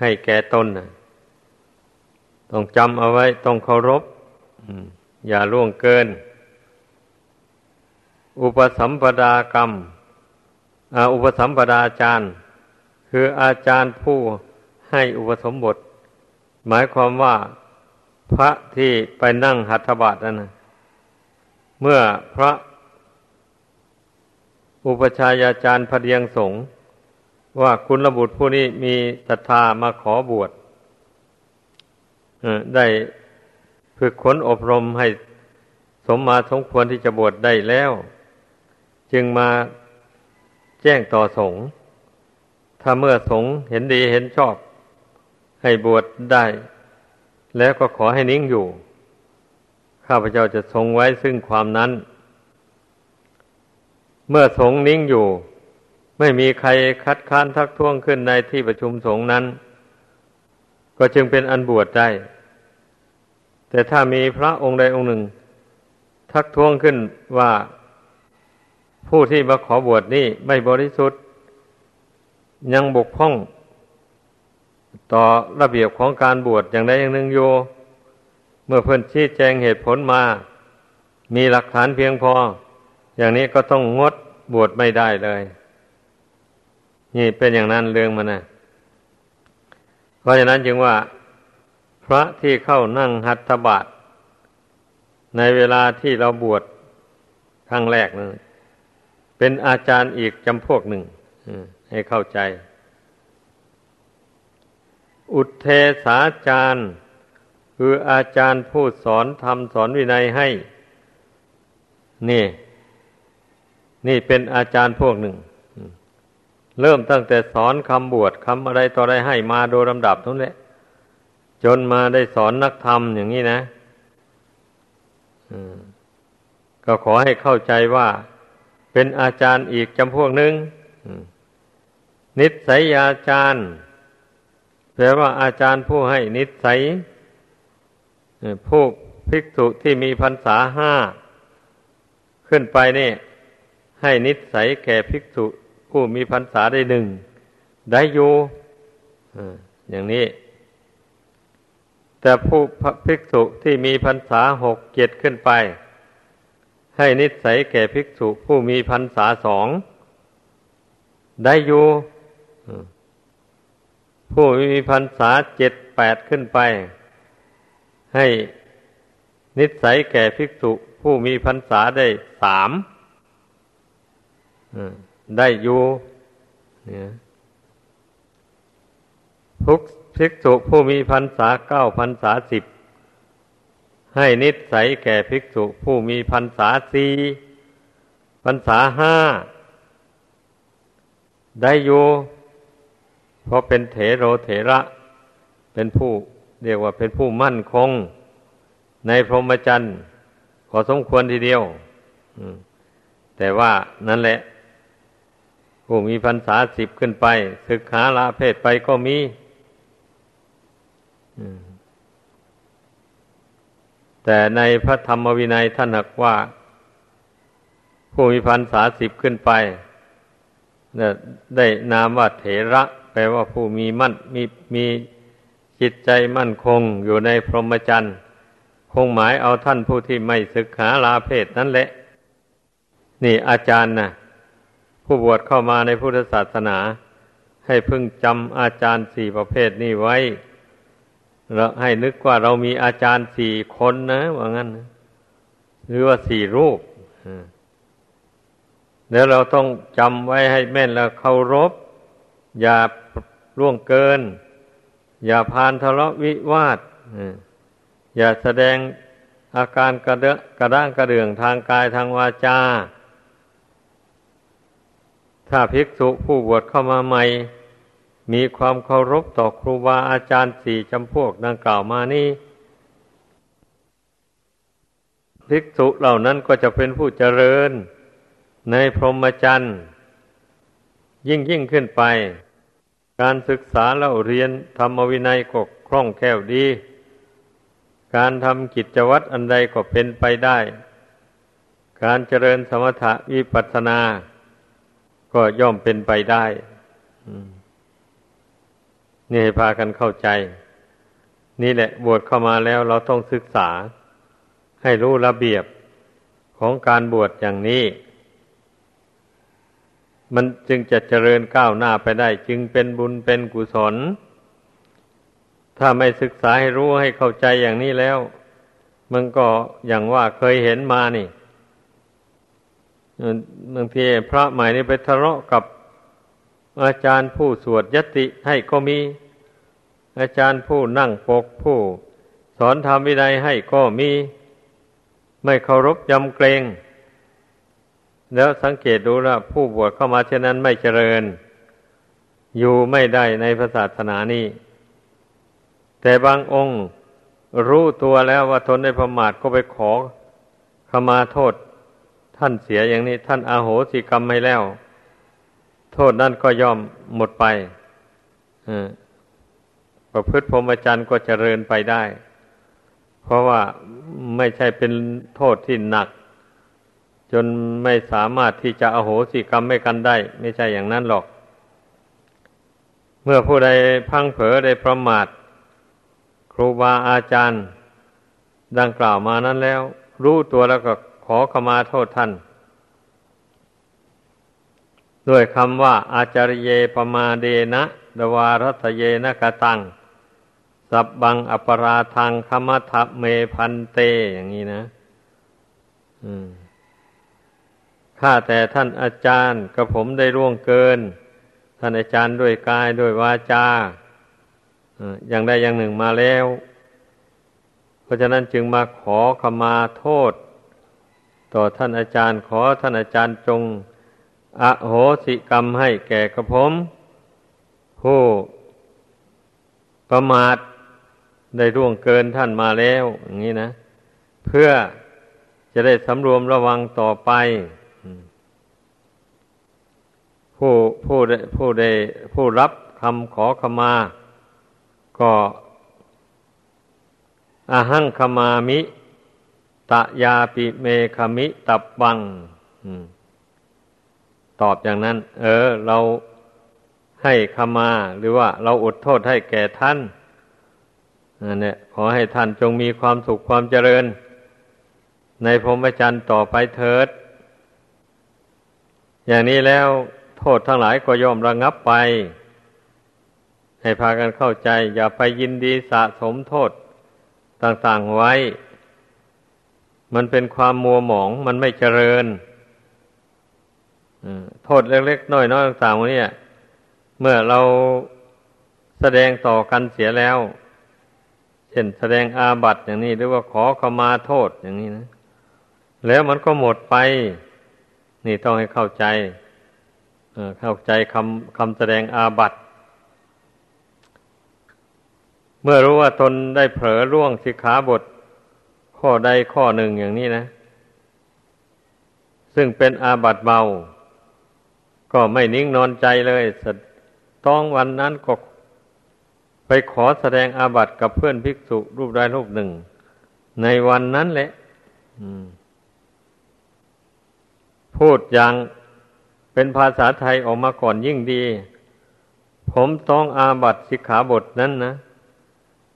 ให้แก่ตนนะต้องจำเอาไว้ต้องเคารพอย่าล่วงเกิน อุปสัมปดากรรมอุปสัมปดาอาจารย์ คืออาจารย์ผู้ให้อุปสมบท หมายความว่าพระที่ไปนั่งหัตถบาทนั่นนะเมื่อพระอุปชายาจารย์พเดียงสงฆ์ว่าคุณระบุตรผู้นี้มีศรัทธามาขอบวชได้ฝึกขนอบรมให้สมมาสมควรที่จะบวชได้แล้ว จึงมาแจ้งต่อสงฆ์ถ้าเมื่อสงฆ์เห็นดีเห็นชอบ ให้บวชได้ แล้วก็ขอให้นิ่งอยู่ ข้าพเจ้าจะทรงไว้ซึ่งความนั้น เมื่อสงนิ่งอยู่ ไม่มีใครคัดค้านทักท้วงขึ้นในที่ประชุมสงฆ์นั้น ก็จึงเป็นอันบวชได้ แต่ถ้ามีพระองค์ใดองค์หนึ่ง ทักท้วงขึ้นว่าผู้ที่มาขอบวชนี่ไม่บริสุทธิ์ ยังบกพร่อง ต่อระเบียบของการบวชอย่างใดอย่างหนึ่งโยเมื่อเพื่อนชี้แจงเหตุผลมา มีหลักฐานเพียงพอ อย่างนี้ก็ต้องงดบวชไม่ได้เลย นี่เป็นอย่างนั้นเรื่องมันนะเพราะฉะนั้นจึงว่า พระที่เข้านั่งหัตถบาทในเวลาที่เราบวชครั้งแรกนั้นเป็นอาจารย์อีกจำพวกหนึ่งให้เข้าใจ อุเทศาจารย์ คืออาจารย์ผู้สอนทำสอนวินัยให้ นี่ นี่เป็นอาจารย์พวกหนึ่ง เริ่มตั้งแต่สอนคำบวชคำอะไรต่ออะไรให้มาโดยลำดับทั้งนี้จนมาได้สอนนักธรรมอย่างนี้นะก็ขอให้เข้าใจว่า เป็นอาจารย์อีกจำพวกหนึ่งนิสัยอาจารย์ แปลว่าอาจารย์ผู้ให้นิสัยผู้ภิกษุที่มีพรรษาห้าขึ้นไปนี่ ให้นิสัยแก่ภิกษุผู้มีพรรษาได้หนึ่งได้อยู่อย่างนี้ แต่ผู้ภิกษุที่มีพรรษาหกเจ็ดขึ้นไป ให้นิสัยแก่ภิกษุผู้มีพรรษาสองได้อยู่ ผู้มีพรรษาเจ็ดแปดขึ้นไป ให้นิสัยแก่ภิกษุ ผู้มีพรรษาได้สามได้อยู่ทุกภิกษุผู้มีพรรษาเก้าพรรษาสิบให้นิสัยแก่ภิกษุ ผู้มีพรรษาสี่พรรษาห้าได้อยู่ เพราะเป็นเถโรเถระ เป็นผู้เรียกว่าเป็นผู้มั่นคง ในพรหมจรรย์ขอสมควรทีเดียวแต่ว่านั่นแหละ ผู้มีพรรษาสิบขึ้นไปศึกษาลาเพศไปก็มีแต่ในพระธรรมวินัยท่านหักว่า ผู้มีพันษาสิบขึ้นไปได้นามว่าเถระ ปลว่าผู้มีมั่นมีมีจิตใจมั่นคงอยู่ในพรหมจรรย์คงหมายเอาท่านผู้ที่ไม่ศึกษาลาเพศนั่นแหละ นี่อาจารย์นะผู้บวชเข้ามาในพุทธศาสนา ให้พึ่งจำอาจารย์สี่ประเภทนี้ไว้เราให้นึกว่าเรามีอาจารย์สี่คนนะว่างั้นหรือว่าสี่รูปแล้วเราต้องจำไว้ให้แม่นแล้วเคารพอย่า ล่วงเกิน อย่าพานทะเลาะวิวาทอย่าแสดงอาการกระเดะกระด้างกระเดื่องทางกายทางวาจา ถ้าภิกษุผู้บวชเข้ามาใหม่ มีความเคารพต่อครูบาอาจารย์สี่จำพวกดังกล่าวมานี้ภิกษุเหล่านั้นก็จะเป็นผู้เจริญ ในพรหมจรรย์ยิ่งยิ่งขึ้นไป การศึกษาเล่าเรียนธรรมวินัยก็คล่องแคล่วดี การทำกิจวัตรอันใดก็เป็นไปได้ การเจริญสมถะวิปัสสนา ก็ย่อมเป็นไปได้นี่ให้พากันเข้าใจ นี่แหละบวชเข้ามาแล้วเราต้องศึกษา ให้รู้ระเบียบของการบวชอย่างนี้ มันจึงจะเจริญก้าวหน้าไปได้ จึงเป็นบุญเป็นกุศล ถ้าไม่ศึกษาให้รู้ให้เข้าใจอย่างนี้แล้ว มันก็อย่างว่าเคยเห็นมานี่บางทีพระใหม่นี่ไปทะเลาะกับอาจารย์ผู้สวดยติให้ก็มี อาจารย์ผู้นั่งปกผู้ สอนธรรมวินัยให้ก็มี ไม่เคารพยำเกรง แล้วสังเกตดูละผู้บวชเข้ามาเช่นนั้นไม่เจริญ อยู่ไม่ได้ในศาสนานี้ แต่บางองค์รู้ตัวแล้วว่าทนในประมาทก็ไปขอขมาโทษ ท่านเสียอย่างนี้ ท่านอาโหสิกรรมไม่แล้ว โทษนั่นก็ย่อมหมดไปประพฤติพรหมจรรย์ก็เจริญไปได้ เพราะว่าไม่ใช่เป็นโทษที่หนัก จนไม่สามารถที่จะอโหสิกรรมไม่กันได้ ไม่ใช่อย่างนั้นหรอก เมื่อผู้ใดพังเผอได้ประมาท ครูบาอาจารย์ ดังกล่าวมานั้นแล้ว รู้ตัวแล้วก็ขอขมาโทษท่าน ด้วยคำว่า อาจารเยปมาเดนะดวารัตเยนะกะตัง สับบังอปราทางคมทเมพันเตอย่างนี้นะ อืม ข้าแต่ท่านอาจารย์กระผมได้ร่วงเกิน ท่านอาจารย์ด้วยกายด้วยวาจาอย่างใดอย่างหนึ่งมาแล้ว เพราะฉะนั้นจึงมาขอขมาโทษ ต่อท่านอาจารย์ขอท่านอาจารย์จง อโหสิกรรมให้แก่กระผมผู้ประมาทได้ร่วงเกินท่านมาแล้ว อย่างนี้นะ เพื่อจะได้สำรวมระวังต่อไป ผู้ผู้ได้ผู้ได้ผู้รับคำขอขมา ก็อาหังขมามิตะยาปิเมคมิตับบังตอบอย่างนั้น เออ เราให้ขมา หรือว่าเราอดโทษให้แก่ท่านนั่นแหละขอให้ท่านจงมีความสุขความเจริญ ในพรหมจรรย์ต่อไปเถิด อย่างนี้แล้ว ษทั้งหลายก็ย่อมระงับไป ให้พากันเข้าใจ อย่าไปยินดีสะสมโทษต่างๆไว้ มันเป็นความมัวหมองมันไม่เจริญโทษเล็กๆน้อยๆต่างๆเนี่ยเมื่อเราแสดงต่อกันเสียแล้ว เช่นแสดงอาบัตอย่างนี้ หรือว่าขอขมาโทษอย่างนี้นะ แล้วมันก็หมดไป นี่ต้องให้เข้าใจ เข้าใจคำคำแสดงอาบัติเมื่อรู้ว่าตนได้เผลอร่วงสิกขาบท ข้อใดข้อหนึ่งอย่างนี้นะ ซึ่งเป็นอาบัติเบา ก็ไม่นิ่งนอนใจเลยต้องวันนั้นก็ไปขอแสดงอาบัติกับเพื่อนภิกษุรูปใดรูปหนึ่ง ในวันนั้นแหละพูดอย่าง เป็นภาษาไทยออกมาก่อนยิ่งดี ผมต้องอาบัตสิกขาบทนั้นนะ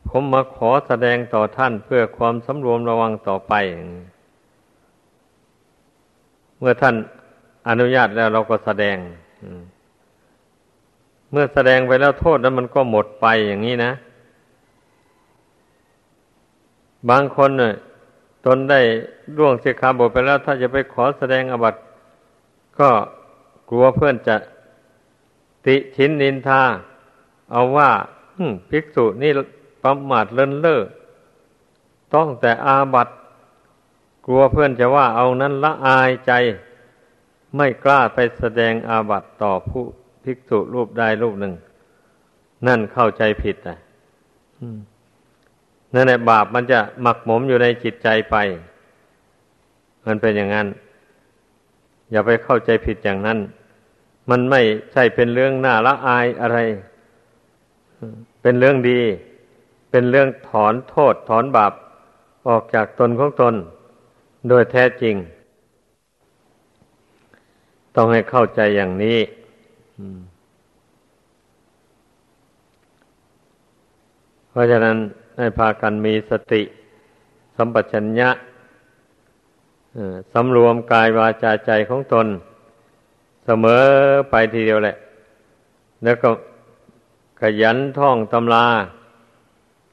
ผมมาขอแสดงต่อท่านเพื่อความสำรวมระวังต่อไป เมื่อท่านอนุญาตแล้วเราก็แสดง เมื่อแสดงไปแล้วโทษนั้นมันก็หมดไปอย่างนี้นะ บางคนเนี่ยตนได้ร่วงสิกขาบทไปแล้ว ถ้าจะไปขอแสดงอบัตก็ กลัวเพื่อนจะติชินนินทา เอาว่าภิกษุนี่ประมาทเลินเล่อต้องแต่อาบัตกลัวเพื่อนจะว่าเอานั้นละอายใจ ไม่กล้าไปแสดงอาบัตต่อผู้ภิกษุรูปใดรูปหนึ่ง นั่นเข้าใจผิดอะนั่นแหละบาปมันจะหมักหมมอยู่ในจิตใจไป มันเป็นอย่างนั้น อย่าไปเข้าใจผิดอย่างนั้น มันไม่ใช่เป็นเรื่องน่าละอายอะไร เป็นเรื่องดี เป็นเรื่องถอนโทษถอนบาปออกจากตนของตน โดยแท้จริง ต้องให้เข้าใจอย่างนี้เพราะฉะนั้นให้พากันมีสติ สัมปชัญญะสำรวมกายวาจาใจของตน เสมอไปทีเดียวแหละ แล้วก็ขยันท่องตำรา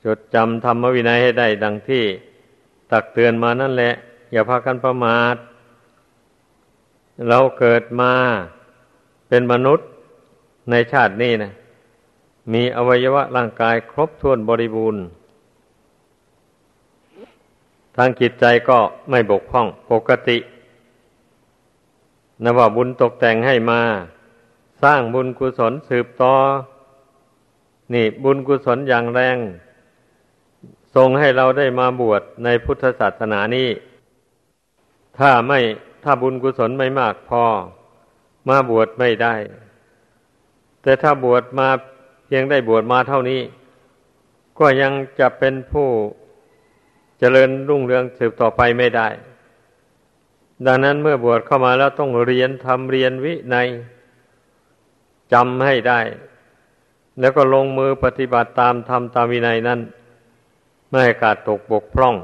จดจำธรรมวินัยให้ได้ดังที่ตักเตือนมานั่นแหละ อย่าพากันประมาท เราเกิดมาเป็นมนุษย์ในชาตินี้นะมีอวัยวะร่างกายครบถ้วนบริบูรณ์ ทางจิตใจก็ไม่บกพร่องปกติ นับว่าบุญตกแต่งให้มา สร้างบุญกุศลสืบต่อ นี่บุญกุศลอย่างแรง ทรงให้เราได้มาบวชในพุทธศาสนานี้ ถ้าไม่ถ้าบุญกุศลไม่มากพอ มาบวชไม่ได้ แต่ถ้าบวชมาเพียงได้บวชมาเท่านี้ ก็ยังจะเป็นผู้เจริญรุ่งเรืองสืบต่อไปไม่ได้ ดังนั้นเมื่อบวชเข้ามาแล้วต้องเรียนทำเรียนวิในจำให้ได้ แล้วก็ลงมือปฏิบัติตามทำตามวินัยนั้น ไม่ให้ขาดตกบกพร่อง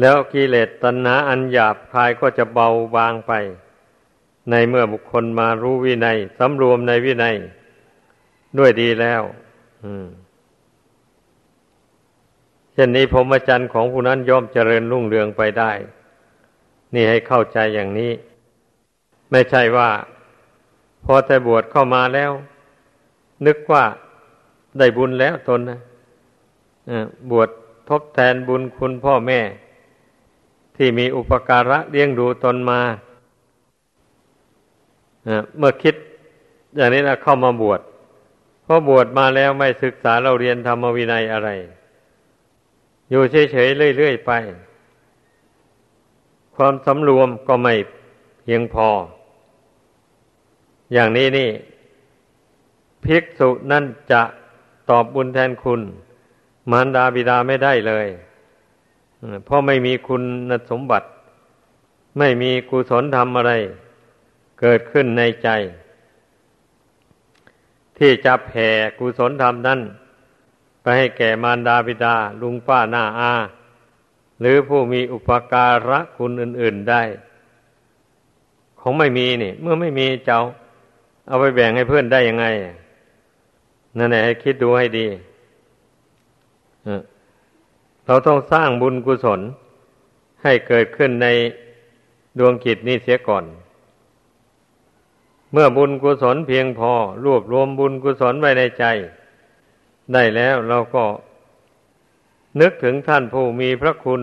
แล้วกิเลสตัณหาอันหยาบคายก็จะเบาบางไป ในเมื่อบุคคลมารู้วินัยสำรวมในวินัย ด้วยดีแล้ว อืม เช่นนี้พรหมจรรย์ของผู้นั้นย่อมเจริญรุ่งเรืองไปได้ นี่ให้เข้าใจอย่างนี้ ไม่ใช่ว่า พอแต่บวชเข้ามาแล้ว นึกว่าได้บุญแล้วตนนะบวชทดแทนบุญคุณพ่อแม่ ที่มีอุปการะเลี้ยงดูตนมาเมื่อคิดอย่างนี้นะเข้ามาบวชพอบวชมาแล้วไม่ศึกษาเราเรียนธรรมวินัยอะไร อยู่เฉยๆเรื่อยๆไป ความสำรวมก็ไม่เพียงพอ อย่างนี้นี่ ภิกษุนั่นจะตอบบุญแทนคุณ มารดาบิดาไม่ได้เลยเพราะไม่มีคุณสมบัติ ไม่มีกุศลธรรมอะไร เกิดขึ้นในใจ ที่จะแผ่กุศลธรรมนั้น ให้แก่มารดาบิดา ลุงป้าหน้าอา หรือผู้มีอุปการะคุณอื่น ๆได้ ของไม่มีนี่ เมื่อไม่มีเจ้า เอาไปแบ่งให้เพื่อนได้ยังไง นั่นแหละให้คิดดูให้ดีเราต้องสร้างบุญกุศล ให้เกิดขึ้นในดวงกิจนี้เสียก่อน เมื่อบุญกุศลเพียงพอ รวบรวมบุญกุศลไว้ในใจ ได้แล้วเราก็ นึกถึงท่านผู้มีพระคุณ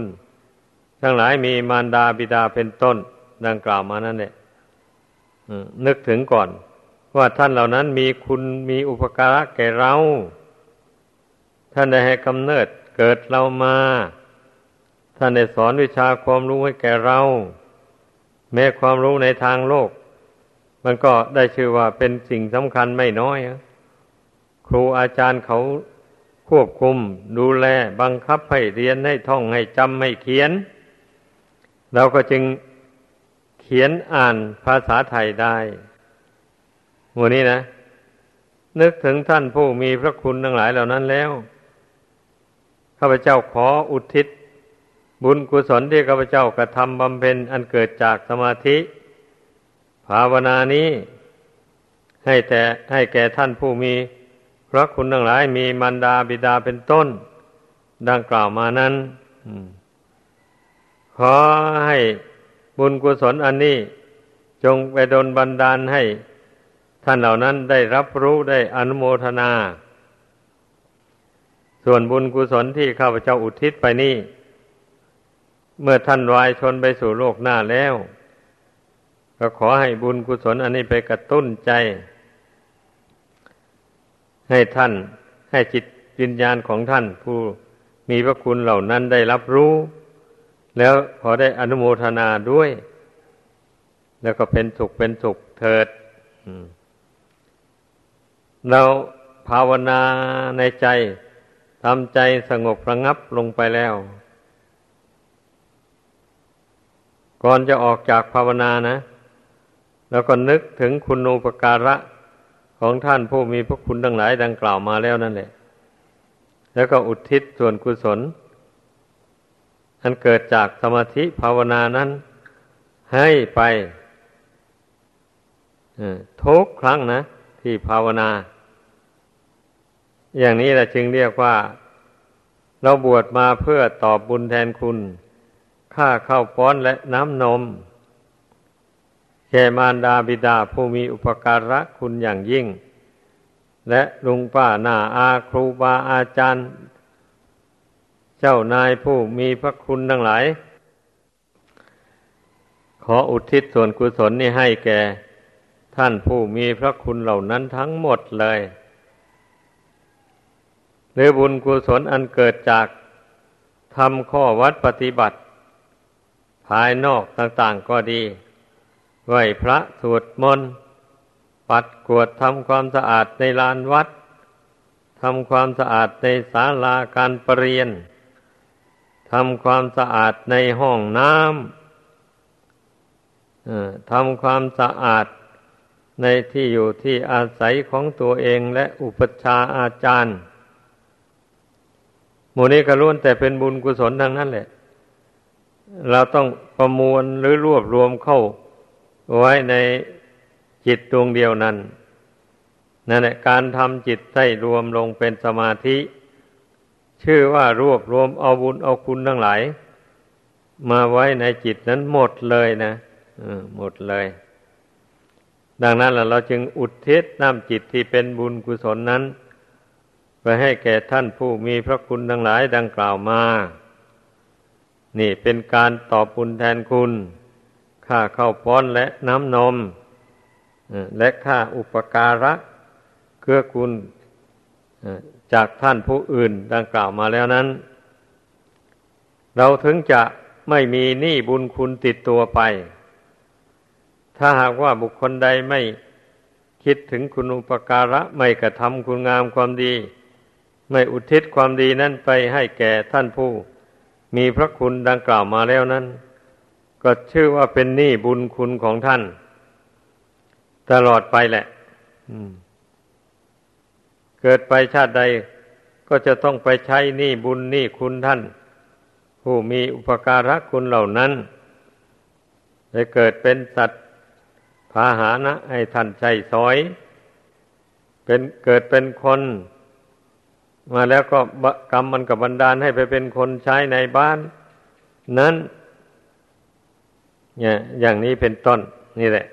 ทั้งหลายมีมารดาบิดาเป็นต้น ดังกล่าวมานั่นแหละนึกถึงก่อน ว่าท่านเหล่านั้นมีคุณมีอุปการะแก่เรา ท่านได้ให้กำเนิดเกิดเรามา ท่านได้สอนวิชาความรู้ให้แก่เรา แม้ความรู้ในทางโลก มันก็ได้ชื่อว่าเป็นสิ่งสำคัญไม่น้อย ครูอาจารย์เขาควบคุม ดูแลบังคับให้เรียนให้ท่องให้จำให้เขียน เราก็จึงเขียนอ่านภาษาไทยได้วันนี้นะ นึกถึงท่านผู้มีพระคุณทั้งหลายเหล่านั้นแล้วข้าพเจ้าขออุทิศ บุญกุศลที่ข้าพเจ้ากระทำบำเพ็ญอันเกิดจากสมาธิ ภาวนานี้ ให้แต่ให้แก่ท่านผู้มี พระคุณทั้งหลายมีมารดาบิดาเป็นต้น ดังกล่าวมานั้นขอให้บุญกุศลอันนี้ จงไปดลบันดาลให้ ท่านเหล่านั้นได้รับรู้ได้อนุโมทนา ส่วนบุญกุศลที่ข้าพเจ้าอุทิศไปนี่ เมื่อท่านวายชนไปสู่โลกหน้าแล้ว ก็ขอให้บุญกุศลอันนี้ไปกระตุ้นใจ ให้ท่าน ให้จิตวิญญาณของท่าน ผู้มีพระคุณเหล่านั้นได้รับรู้ แล้วขอได้อนุโมทนาด้วย แล้วก็เป็นสุขเป็นสุขเถิดเราภาวนาในใจทำใจสงบระงับลงไปแล้ว ก่อนจะออกจากภาวนานะ แล้วก็นึกถึงคุณูปการะ ของท่านผู้มีพระคุณทั้งหลายดังกล่าวมาแล้วนั่นแหละ แล้วก็อุทิศส่วนกุศล อันเกิดจากสมาธิภาวนานั้น ให้ไปทุกครั้งนะ ที่ภาวนา อย่างนี้แหละจึงเรียกว่า เราบวชมาเพื่อตอบบุญแทนคุณ ค่าข้าวป้อนและน้ำนม แก่มารดาบิดาผู้มีอุปการะคุณอย่างยิ่ง และลุงป้าหน้าอาครูบาอาจารย์ เจ้านายผู้มีพระคุณทั้งหลาย ขออุทิศส่วนกุศลนี้ให้แก่ท่านผู้มีพระคุณเหล่านั้นทั้งหมดเลย หรือบุญกุศลอันเกิดจากทำข้อวัดปฏิบัติ ภายนอกต่างๆก็ดี ไหวพระสวดมนต์ ปัดกวดทำความสะอาดในลานวัด ทำความสะอาดในศาลาการประเรียน ทำความสะอาดในห้องน้ำทำความสะอาดในที่อยู่ที่อาศัยของตัวเองและอุปชาอาจารย์หมู่นี้ก็ล้วนแต่เป็นบุญกุศลทั้งนั้นแหละ เราต้องประมวลหรือรวบรวมเข้า ไว้ในจิตดวงเดียวนั้นนั่นแหละการทำจิตให้รวมลงเป็นสมาธิ ชื่อว่ารวบรวมเอาบุญเอาคุณทั้งหลาย มาไว้ในจิตนั้นหมดเลยนะหมดเลย ดังนั้นเราจึงอุทิศน้ำจิตที่เป็นบุญกุศลนั้น ไปให้แก่ท่านผู้มีพระคุณทั้งหลายดังกล่าวมา นี่เป็นการตอบบุญแทนคุณ ค่าข้าวป้อนและน้ำนม และค่าอุปการะเกื้อกูลจากท่านผู้อื่นดังกล่าวมาแล้วนั้น เราถึงจะไม่มีหนี้บุญคุณติดตัวไป ถ้าหากว่าบุคคลใดไม่คิดถึงคุณอุปการะไม่กระทำคุณงามความดี ไม่อุทิศความดีนั้นไปให้แก่ท่านผู้ มีพระคุณดังกล่าวมาแล้วนั้น ก็ชื่อว่าเป็นหนี้บุญคุณของท่าน ตลอดไปแหละเกิดไปชาติใด ก็จะต้องไปใช้หนี้บุญหนี้คุณท่าน ผู้มีอุปการะคุณเหล่านั้นได้เกิดเป็นสัตว์พาหานะให้ท่านใจสอย เป็นเกิดเป็นคน มาแล้วก็กรรมมันกับบันดาลให้ไปเป็นคนใช้ในบ้าน นั้น เนี่ยอย่างนี้เป็นต้นนี่แหละ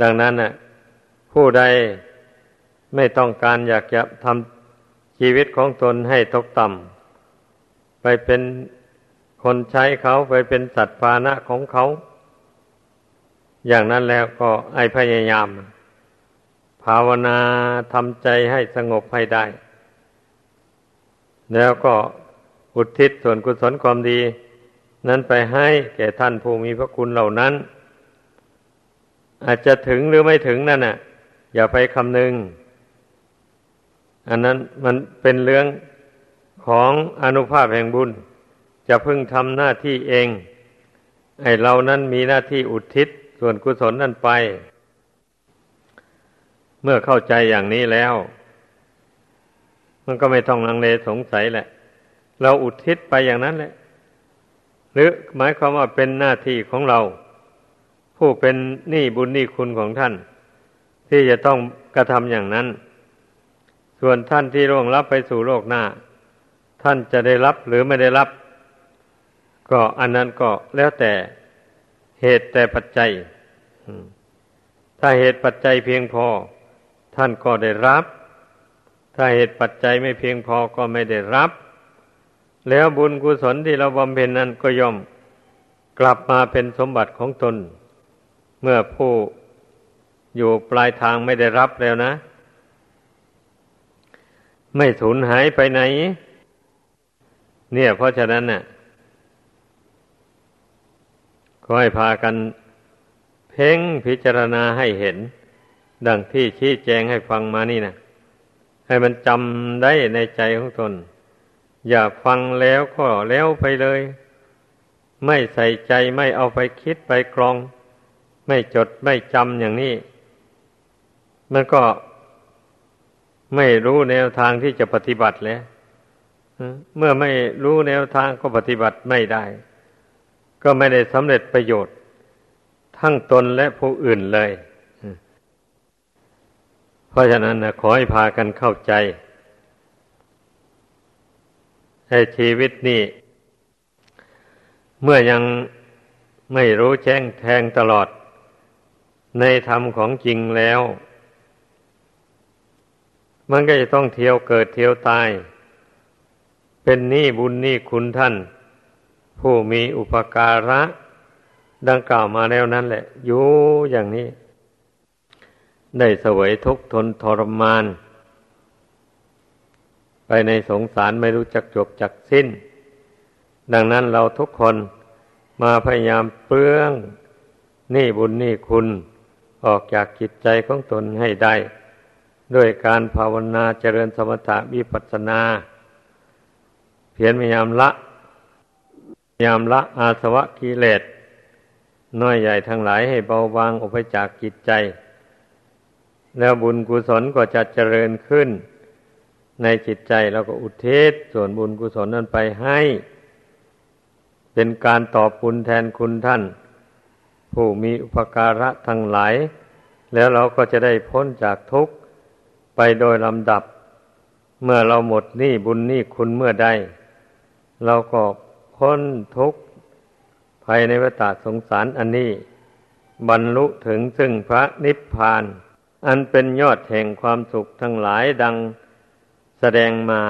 ดังนั้นน่ะ ผู้ใดไม่ต้องการอยากจะทำชีวิตของตนให้ตกต่ำไปเป็นคนใช้เขาไปเป็นสัตว์ภาณะของเขา อย่างนั้นแล้วก็ไอพยายาม ภาวนาทำใจให้สงบให้ได้ แล้วก็อุทิศส่วนกุศลความดี นั้นไปให้แก่ท่านผู้มีพระคุณเหล่านั้น อาจจะถึงหรือไม่ถึงนั่นน่ะ อย่าไปคำนึง อันนั้นมันเป็นเรื่องของอนุภาพแห่งบุญ จะพึ่งทำหน้าที่เอง ไอเรานั้นมีหน้าที่อุทิศส่วนกุศลนั่นไป เมื่อเข้าใจอย่างนี้แล้ว มันก็ไม่ต้องลังเลสงสัยแหละ เราอุทิศไปอย่างนั้นแหละ หรือหมายความว่าเป็นหน้าที่ของเรา ผู้เป็นหนี้บุญหนี้คุณของท่าน ที่จะต้องกระทำอย่างนั้น ส่วนท่านที่ร่วงรับไปสู่โลกหน้า ท่านจะได้รับหรือไม่ได้รับ ก็อันนั้นก็แล้วแต่เหตุแต่ปัจจัยถ้าเหตุปัจจัยเพียงพอ ท่านก็ได้รับ ถ้าเหตุปัจจัยไม่เพียงพอก็ไม่ได้รับ แล้วบุญกุศลที่เราบำเพ็ญนั้นก็ย่อมกลับมาเป็นสมบัติของตน เมื่อผู้อยู่ปลายทางไม่ได้รับแล้วนะ ไม่สูญหายไปไหน เนี่ย เพราะฉะนั้นน่ะก็ให้พากันเพ่งพิจารณาให้เห็น ดังที่ชี้แจงให้ฟังมานี่นะให้มันจำได้ในใจของตน อย่าฟังแล้วก็แล้วไปเลย ไม่ใส่ใจไม่เอาไปคิดไปกรอง ไม่จดไม่จำอย่างนี้ มันก็ไม่รู้แนวทางที่จะปฏิบัติแล้วเมื่อไม่รู้แนวทางก็ปฏิบัติไม่ได้ ก็ไม่ได้สำเร็จประโยชน์ ทั้งตนและผู้อื่นเลย เพราะฉะนั้นนะขอให้พากันเข้าใจ ให้ชีวิตนี้เมื่อยังไม่รู้แจ้งแทงตลอด ในธรรมของจริงแล้ว มันก็จะต้องเที่ยวเกิดเที่ยวตาย เป็นหนี้บุญหนี้คุณท่าน ผู้มีอุปการะ ดังกล่าวมาแล้วนั่นแหละอยู่อย่างนี้ ได้เสวยทุกข์ทนทรมาน ไปในสงสารไม่รู้จักจบจักสิ้น ดังนั้นเราทุกคนมาพยายามเปลื้องหนี้บุญหนี้คุณออกจากจิตใจของตนให้ได้ ด้วยการภาวนาเจริญสมถะวิปัสสนา เพียรพยายามละพยายามละอาสวะกิเลสน้อยใหญ่ทั้งหลายให้เบาบางออกไปจากจิตใจ แล้วบุญกุศลก็จะเจริญขึ้น ในจิตใจแล้วก็อุทิศส่วนบุญกุศลนั้นไปให้ เป็นการตอบบุญแทนคุณท่าน ผู้มีอุปการะทั้งหลาย แล้วเราก็จะได้พ้นจากทุกข์ไปโดยลำดับ เมื่อเราหมดหนี้บุญหนี้คุณเมื่อใด เราก็พ้นทุกข์ภายในวัฏสงสารอันนี้ บรรลุถึงซึ่งพระนิพพาน อันเป็นยอดแห่งความสุขทั้งหลายดัง แสดงมา